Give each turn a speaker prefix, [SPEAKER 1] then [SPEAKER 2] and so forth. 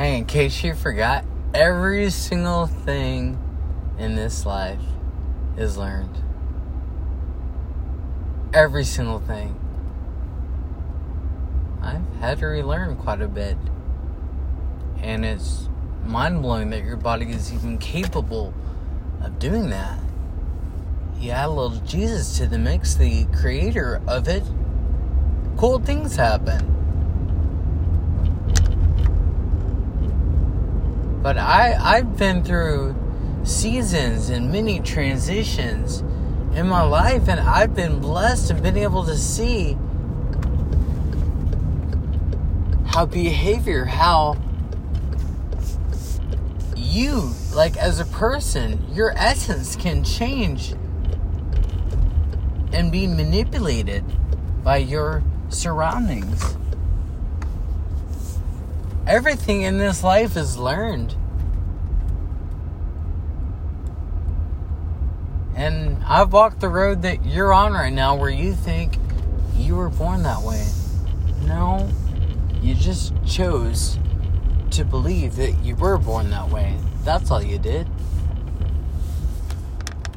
[SPEAKER 1] Hey, in case you forgot, every single thing in this life is learned. Every single thing. I've had to relearn quite a bit. And it's mind blowing that your body is even capable of doing that. You add a little Jesus to the mix, the creator of it, cool things happen. But I, I've been through seasons and many transitions in my life, and I've been blessed and been able to see how behavior, how you, like as a person, your essence can change and be manipulated by your surroundings. Everything in this life is learned. And I've walked the road that you're on right now where you think you were born that way. No, you just chose to believe that you were born that way. That's all you did.